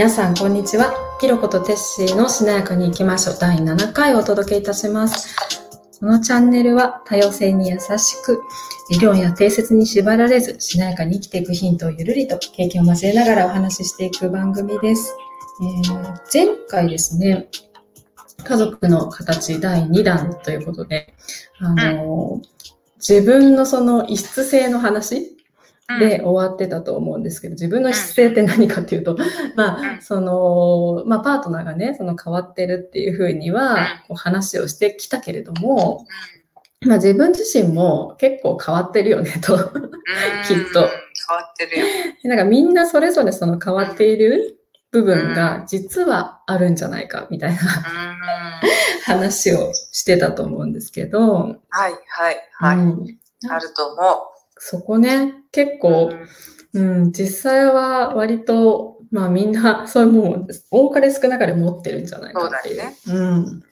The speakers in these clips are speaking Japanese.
皆さん、こんにちは。ピロコとテッシーのしなやかに行きましょう。第7回をお届けいたします。このチャンネルは多様性に優しく、量や定説に縛られず、しなやかに生きていくヒントをゆるりと経験を交えながらお話ししていく番組です。えー前回ですね、家族の形第2弾ということで、あの、自分のその異質性の話で終わってたと思うんですけど、自分の姿勢って何かっていうと、まあ、うん。その、まあ、パートナーがね、その変わってるっていうふうには、こう話をしてきたけれども、まあ、自分自身も結構変わってるよね、と。きっと。変わってるよ。なんかみんなそれぞれその変わっている部分が実はあるんじゃないか、みたいな話をしてたと思うんですけど、はいはいはい。うん。あると思そこね、結う。構、うん、実際は割と、まあみんな、そういうもん、多かれ少なかれ持ってるんじゃないかっていう、そううん、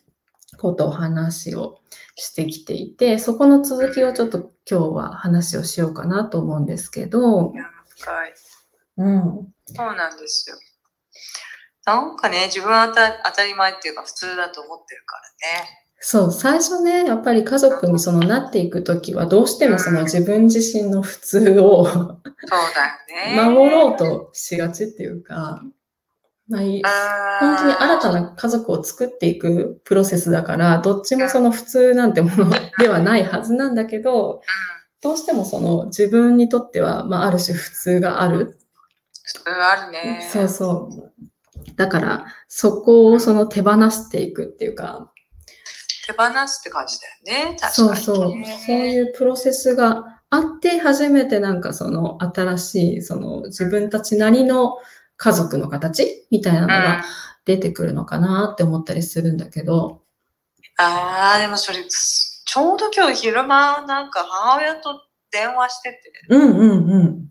ことを話をしてきていて、そこの続きをちょっと今日は話をしようかなと思うんですけど、はい。うん、そうなんですよ。なんかね、自分は当たり前っていうか普通だと思ってるからね。そう、最初ね、やっぱり家族にそのなっていくときは、どうしてもその自分自身の普通をそうだよね。守ろうとしがちっていうか、まあいい本当に新たな家族を作っていくプロセスだから、どっちもその普通なんてものではないはずなんだけど、どうしてもその自分にとっては、まあ、ある種普通がある。普通あるね。そうそう。だから、そこをその手放していくっていうか、手放すって感じだよね。確かに、そうそう、ね。そういうプロセスがあって、初めてなんかその新しい、その自分たちなりの家族の形みたいなのうんが出てくるのかなって思ったりするんだけど、ああ、でもそれ、ちょうど今日昼間、なんか母親と電話してて、うんうんうん。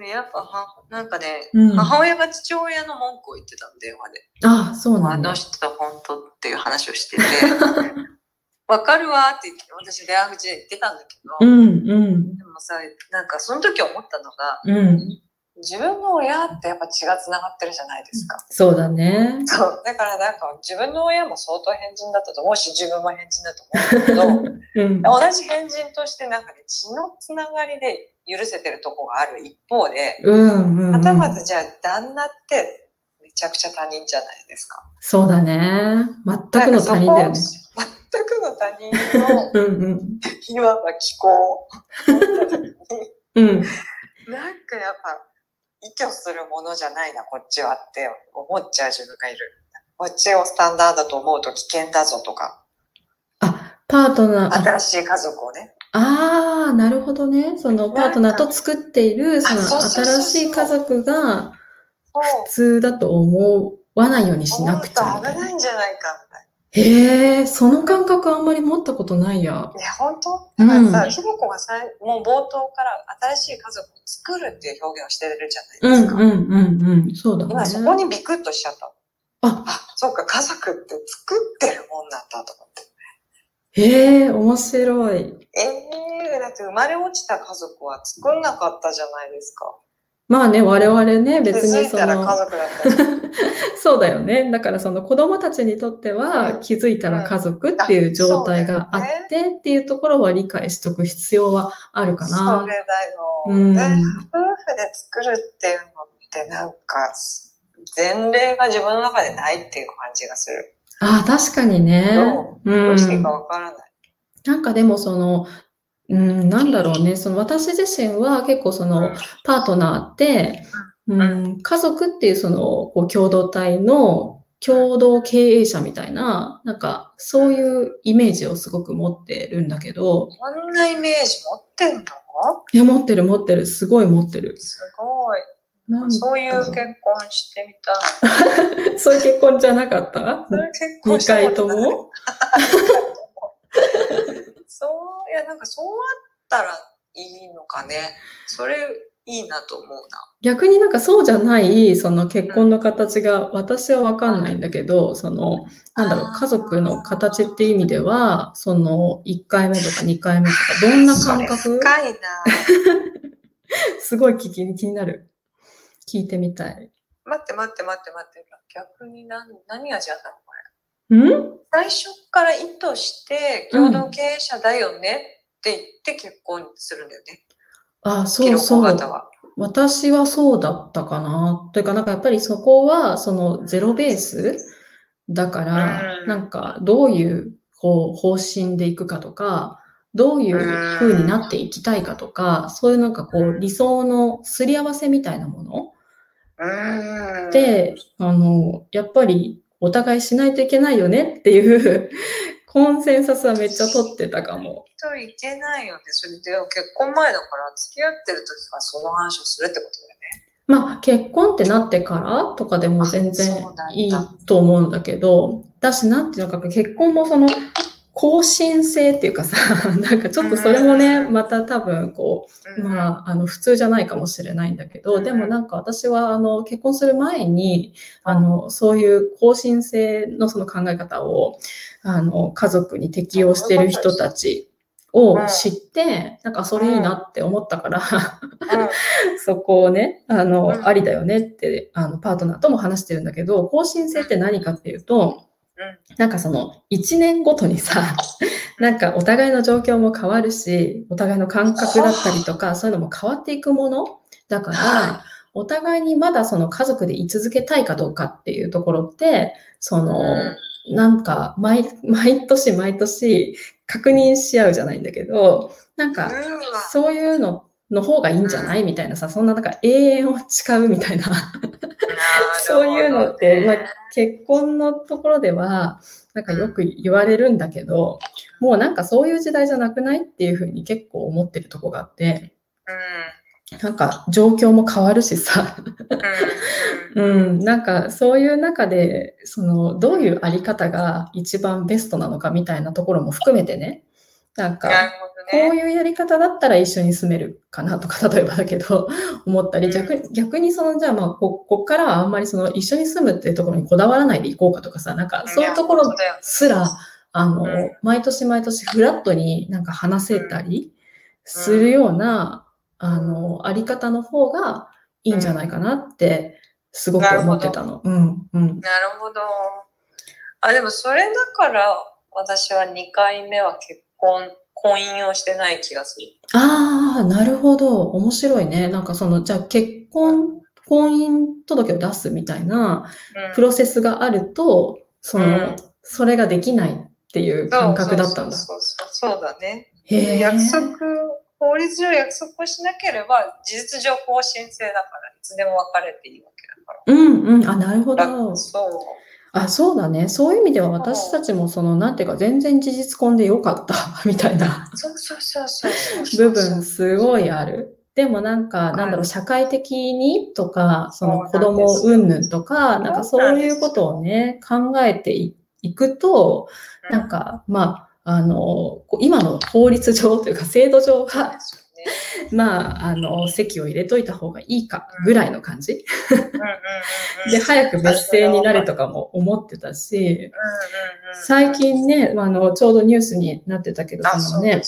ね、やっぱは、なんかね、うん母親が父親の文句を言ってたの、電話で。ああ、そうなんだあの。人本当っていう話をしてて、わかるわって言って、私電話口で言ってたんだけど、うんうん。でもさ、なんかその時思ったのが、うん。自分の親ってやっぱ血が繋がってるじゃないですか。そうだね。そう。だからなんか自分の親も相当変人だったと思うし、自分も変人だと思うんだけど、うん。同じ変人としてなんかね、血のつながりで許せてるとこがある一方で、うんうん、はたまうん。たじゃあ旦那ってめちゃくちゃ他人じゃないですか。そうだね。全くの他人だよね。全くの他人の うんうん。いわば気候。うん。なんかやっぱ、依拠するものじゃないな、こっちはって思っちゃう自分がいる。こっちをスタンダードと思うと危険だぞとか、あ、パートナー、あ新しい家族をね。あー、なるほどね。そのパートナーと作っている、その新しい家族が普通だと思わないようにしなくちゃ思うと危ないんじゃないかへえ、その感覚あんまり持ったことないや。な。いや、本当？うんだからさ、ひろこがさ、もう冒頭から新しい家族を作るっていう表現をしてるじゃうんないですか。うんうんうん。そうだね。今そこにビクッとしちゃった。あ、あ、そうか、家族って作ってるもんなんだと思って。へえ、面白い。ええだって生まれ落ちた家族は作んなかったじゃないですか。まあね、我々ね、気別にその。そうだよね。だからその子供たちにとってはうん気づいたら家族っていう状態があってっていうところは理解しとく必要はあるかそな。れだよ。うんで夫婦で作るっていうのってなんか、前例が自分の中でないっていう感じがする。ああ、確かにね。どうどうしていいかん。わからない。なんかでもその、うん、なんだろうね。その私自身は結構そのパートナーって、うん、家族っていうそのこう共同体の共同経営者みたいな、なんかそういうイメージをすごく持ってるんだけど、こんなイメージ持ってんの？いや、持ってる持ってる、すごい持ってる。すごい。そういう結婚してみたい。そういう結婚じゃなかった？そういう結婚二した回ことない。も？そう、いや、なんかそうあったらいいのかね。それいいなと思うな。逆になんかそうじゃない、その結婚の形が私はわかんないんだけど、その、なんだろう、家族の形っていう意味では、その1回目とか2回目とか、どんな感覚？深いな。すごい聞き気になる。聞いてみたい。待って待って待って待って。逆に何何がじゃなのこん？れ。最初から意図して共同経営者だよねって言って結婚するんだよね。あ、キロそうそう。私はそうだったかな。というか、なんかやっぱりそこは、そのゼロベースだから、うんなんかどういうこう方針でいくかとか、どういう風になっていきたいかとか、そういうなんかこう理想のすり合わせみたいなもの。で、あの、やっぱりお互いしないといけないよねっていう コンセンサスはめっちゃ取ってたかも。といけないよね。それで結婚前だから付き合ってる時からその話をするってことだよね。まあ、結婚ってなってからとかでも全然いいと思うんだけど、だし、なんていうのか、結婚もその、更新性っていうかさ、なんかちょっとそれもね、うん。また多分こう、うん。まあ、あの、普通じゃないかもしれないんだけど、うん。でもなんか私は、あの、結婚する前に、あの、そういう更新性のその考え方を、あの、家族に適用してる人たちを知って、なんかそれいいなって思ったから、そこをね、あの、うん。ありだよねって、あの、パートナーとも話してるんだけど、更新性って何かっていうと、なんかその、一年ごとにさ、なんかお互いの状況も変わるし、お互いの感覚だったりとか、そういうのも変わっていくもの？だからは、お互いにまだその家族で居続けたいかどうかっていうところって、その、なんか毎、毎年毎年確認し合うじゃないんだけど、なんか、そういうのの方がいいんじゃない？みたいなさ、そんななんか永遠を誓うみたいな、そういうのって、まあ、結婚のところでは、なんかよく言われるんだけど、もうなんかそういう時代じゃなくないっていうふうに結構思ってるとこがあって、なんか状況も変わるしさ、うん、なんかそういう中で、そのどういうあり方が一番ベストなのかみたいなところも含めてね、なんか、なるほこ。ういうやり方だったら一緒に住めるかなとか、例えばだけど、思ったり、うん逆に、逆にその、じゃあまあ、ここっからはあんまりその一緒に住むっていうところにこだわらないでいこうかとかさ、なんかそういうところすら、あの、うん毎年毎年フラットになんか話せたりするような、あの、あり方の方がいいんじゃないかなって、すごく思ってたの。うん、うん。なるほど。あ、でもそれだから私は2回目は結婚、婚姻をしてない気がする。ああ、なるほど。面白いね。なんかその、じゃあ結婚、婚姻届を出すみたいなうんプロセスがあると、その、うんそれができないっていう感覚だったんだ。そうそうそうだね。約束、法律上約束をしなければ、事実上更新制だから、いつでも別れていいわけだから。うんうん。あ、なるほど。楽そう。あ、そうだね。そういう意味では私たちもその、なんていうか、全然事実婚でよかった、みたいな。そうそうそうそう部分すごいある。でもなんか、なんだろう、社会的にとか、その子供云々とか、なんかそういうことをね、考えていいくと、なんか、まあ、あの、今の法律上というか制度上は、そうです。よね まあ、あの、席を入れといた方がいいかぐらいの感じ。で、早く別姓になれとかも思ってたし、最近ね、あの、ちょうどニュースになってたけど、あ、そのねね。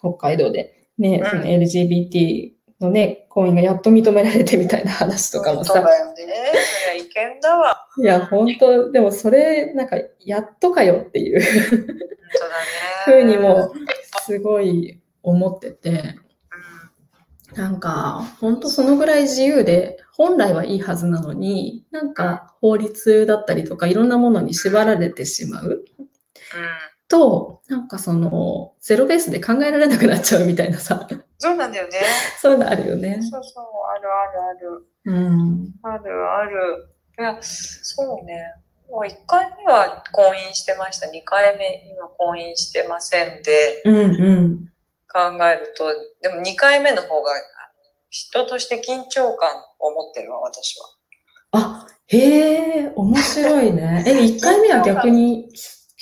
北海道でね、うんその LGBT のね、婚姻がやっと認められてみたいな話とかもさ、そうだよね。そりゃ意見だわ。いや、本当でもそれ、なんか、やっとかよっていう。ふうにも、すごい思ってて、うんなんか、本当そのぐらい自由で、本来はいいはずなのに、なんか法律だったりとかいろんなものに縛られてしまううんと、なんかその、ゼロベースで考えられなくなっちゃうみたいなさ、そうなんだよね。そういうのあるよね。そうそう、あるあるうん。ある。あるある。いや、そうね。もう1回目は婚姻してました。2回目、今婚姻してませんでうんうん。考えると、でも2回目の方が、人として緊張感を持ってるわ、私は。あ、へえ、面白いね。え、1回目は逆に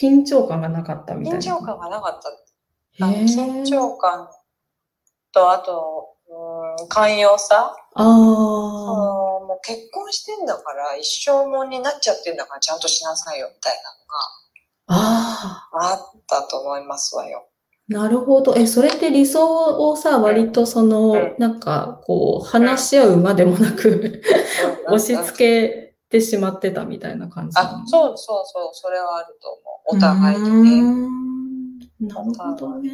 緊張感がなかったみたいな？緊張感がなかった。緊張感と、あと、うん、寛容さ。ああ。もう結婚してんだから、一生もんになっちゃってんだから、ちゃんとしなさいよ、みたいああ。なのがあったと思いますわよ。なるほど。え、それって理想をさ、割とその、うん。なんか、こう、話し合うまでもなく、押し付けてしまってたみたいな感じあ、そうそうそう、それはあると思う。お互いうになるほどね。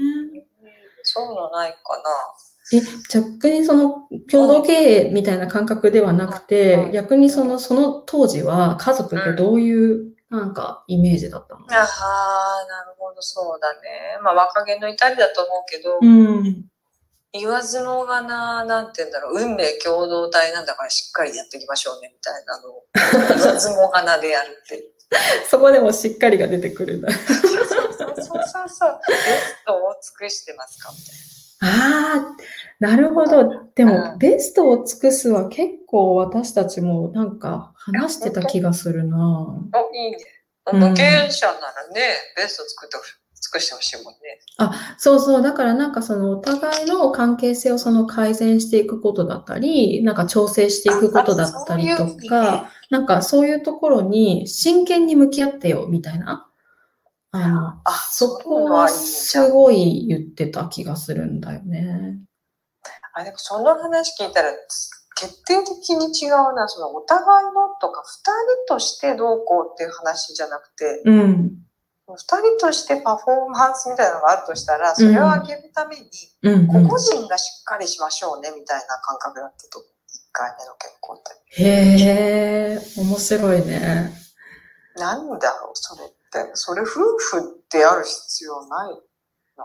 そういうのないかな。え、逆にその共同経営みたいな感覚ではなくうて、ん。逆にその、その当時は家族ってどういうなんかイメージだったのああ、なるほど、そうだね。まあ、若気の至りだと思うけど、うん。言わずもがな、なんて言うんだろう、運命共同体なんだからしっかりやっていきましょうね、みたいなのを、言わずもがなでやるって。そこでもしっかりが出てくるんだ。そうそうそうそうそう。ベストを尽くしてますか？みたいああ、なるほど。でも、うんベストを尽くすは結構私たちもなんか話してた気がするな。な。お、いいね。うん無経者ならね、ベスト作ってほし尽くしてほしいもんね。そうそう。だからなんかそのお互いの関係性をその改善していくことだったり、なんか調整していくことだったりとあそういうねか、なんかそういうところに真剣に向き合ってよみたいな。あの、あ、そこはすごい言ってた気がするんだよね。あ、でもその話聞いたら、決定的に違うな。そのお互いのとか、二人としてどうこうっていう話じゃなくて、うん。二人としてパフォーマンスみたいなのがあるとしたら、それを上げるために、個々人がしっかりしましょうね、みたいな感覚だったと思う。一回目の結婚って。へえ、面白いね。なんだろう、それ。それ夫婦である必要ないの。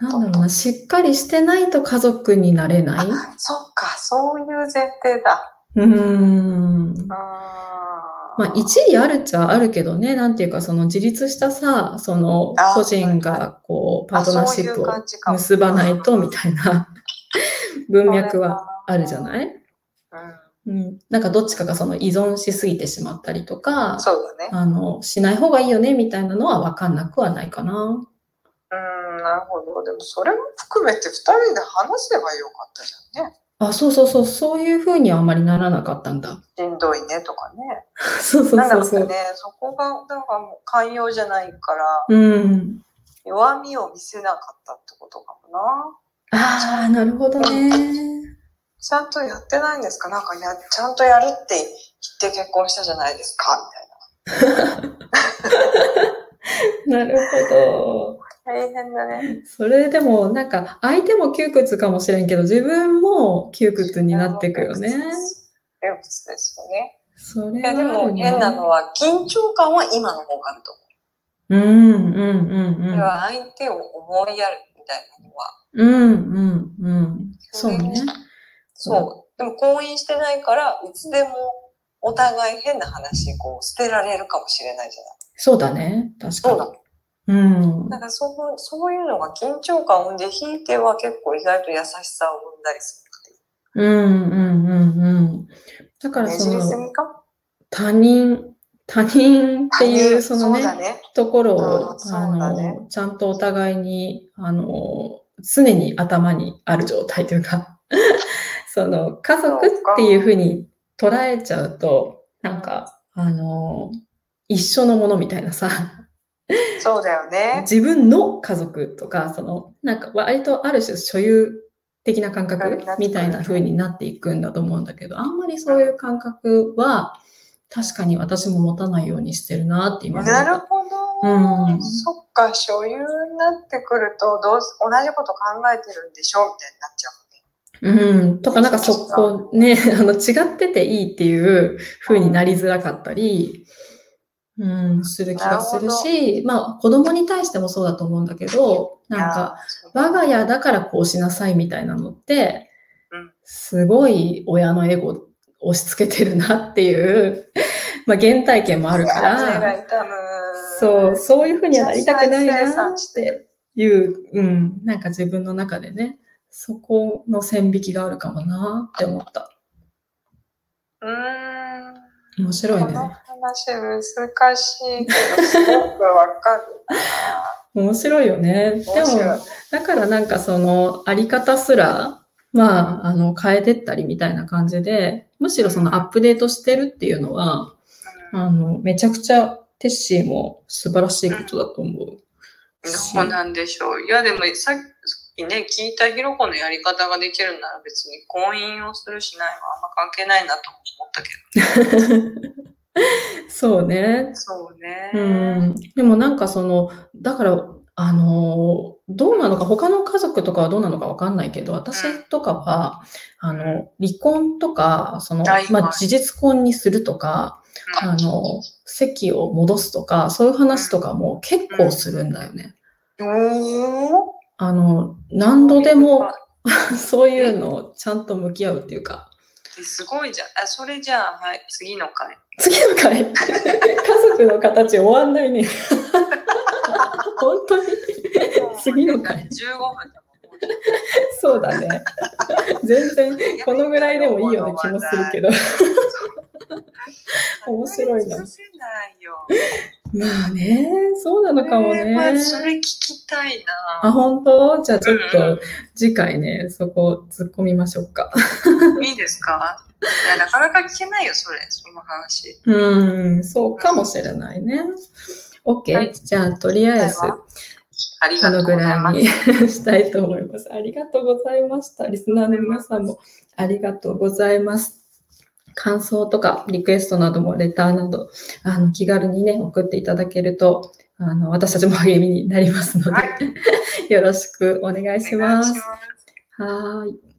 なんだろうな、しっかりしてないと家族になれない？あそっか、そういう前提だ。うーん。あまあ、一理あるっちゃあるけどね、なんていうか、その自立したさ、そのあ個人がこう、パートナーシップを結ばないとみたいな。文脈はあるじゃない？うん、うん。なんかどっちかがその依存しすぎてしまったりとか、そうだね。あの、しない方がいいよねみたいなのはわかんなくはないかな。うん、なるほど。でもそれも含めて二人で話せばよかったじゃんね。あ、そうそうそう、そういうふうにはあまりならなかったんだ。しんどいねとかね。そうそうそうそう。ろうね、そこが、なんかもう寛容じゃないから、うん。弱みを見せなかったってことかもな。ああ、なるほどね。ちゃんとやってないんですか？なんかや、ちゃんとやるって言って結婚したじゃないですか？みたいな。なるほど。大変だね。それでも、なんか、相手も窮屈かもしれんけど、自分も窮屈になっていくよね。窮屈ですよね。それいやでも変なのは、緊張感は今の方があると思う。うん、うん、うん、うん。では相手を思いやるみたいなのは。うん、うん、うん。そうね。そう。でも婚姻してないから、いつでもお互い変な話、こう、捨てられるかもしれないじゃない。そうだね。確そうだかに。うん。だからそうそういうのが緊張感を生んで、ひいては結構意外と優しさを生んだりするうん、うん、うん、うん。だからその、他人、他人っていう、そのね、ね。ところを、うあだねの、ちゃんとお互いに、あの、常に頭にある状態というか、その、家族っていうふうに捉えちゃうと、なんか、あの、一緒のものみたいなさ、そうだよね。自分の家族とか、その、なんか割とある種所有的な感覚みたいな風になっていくんだと思うんだけど、あんまりそういう感覚は確かに私も持たないようにしてるなって今なるほど。うんそっか、所有になってくると、どうす同じこと考えてるんでしょみたいになっちゃうね。うん。とか、なんかそこね、あの、違ってていいっていう風になりづらかったり、うん、する気がするし、まあ、子供に対してもそうだと思うんだけど、なんか、我が家だからこうしなさいみたいなのってうん、すごい親のエゴを押し付けてるなっていう、まあ原体験もあるか胸ら。そう、そういうふうにはなりたくないなっていう、うん、なんか自分の中でね、そこの線引きがあるかもなって思った。うーん。面白いね。この話難しいけど、すごくわかるな。面白いよね。でも、だからなんかそのあり方すら、まあ、あの、変えてったりみたいな感じで、むしろそのアップデートしてるっていうのは、うんあの、めちゃくちゃテッシーも素晴らしいことだと思う。どうなんでしょう。いや、でもさっきね、聞いたひろこのやり方ができるなら別に婚姻をするしないはあんま関係ないなと思ったけど。そうね。そうね。うん。でもなんかその、だから、あの、どうなのか、他の家族とかはどうなのかわかんないけど、私とかは、あの、離婚とか、そのはい、まあ、事実婚にするとか、うんあの、席を戻すとか、そういう話とかも結構するんだよね。おーあの、何度でも、そういうのをちゃんと向き合うっていうか、すごいじゃん。あ、それじゃあ、はい、次の回。次の回、家族の形終わんないね。本当に。次の回15分でもそうだね。全然、このぐらいでもいいような気もするけど。面白いな。まあね、そうなのかもえーまあね。それ聞きたいあ、な。本当？じゃあちょっうんと次回ね、そこ突っ込みましょうか。いいですか？いや、なかなか聞けないよ、それ、その話。うん、そうかもしれないね。OK、はいじゃあとりあえず、ありがとうこのぐございます。らいに したいと思います。ありがとうございました。リスナーの皆さんもありがとうございます。感想とかリクエストなどもレターなどあの気軽にね送っていただけるとあの私たちも励みになりますので、は よろしくお願いします。はーい。